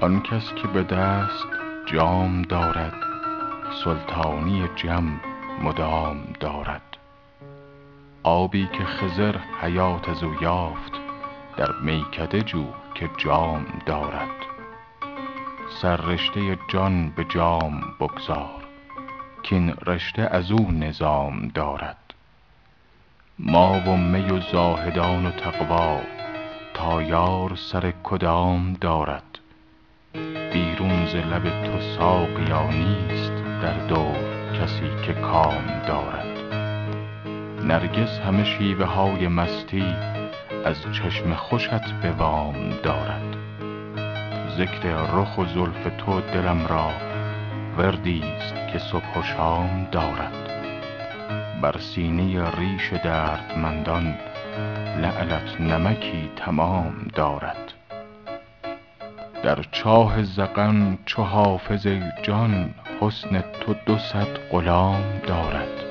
آن کس که به دست جام دارد سلطانی جم مدام دارد. آبی که خضر حیات از او یافت در میکده جو که جام دارد. سر رشته جان به جام بگذار کاین رشته از او نظام دارد. ما و می و زاهدان و تقوا تا یار سر کدام دارد. بیرون ز لب تو ساقیا نیست در دور کسی که کام دارد. نرگس همه شیوه های مستی از چشم خوشت به وام دارد. ذکر رخ و زلف تو دلم را وردیست که صبح و شام دارد. بر سینه ریش دردمندان لعلت نمکی تمام دارد. در چاه ذقن چو حافظ جان حسن تو دو صد غلام دارد.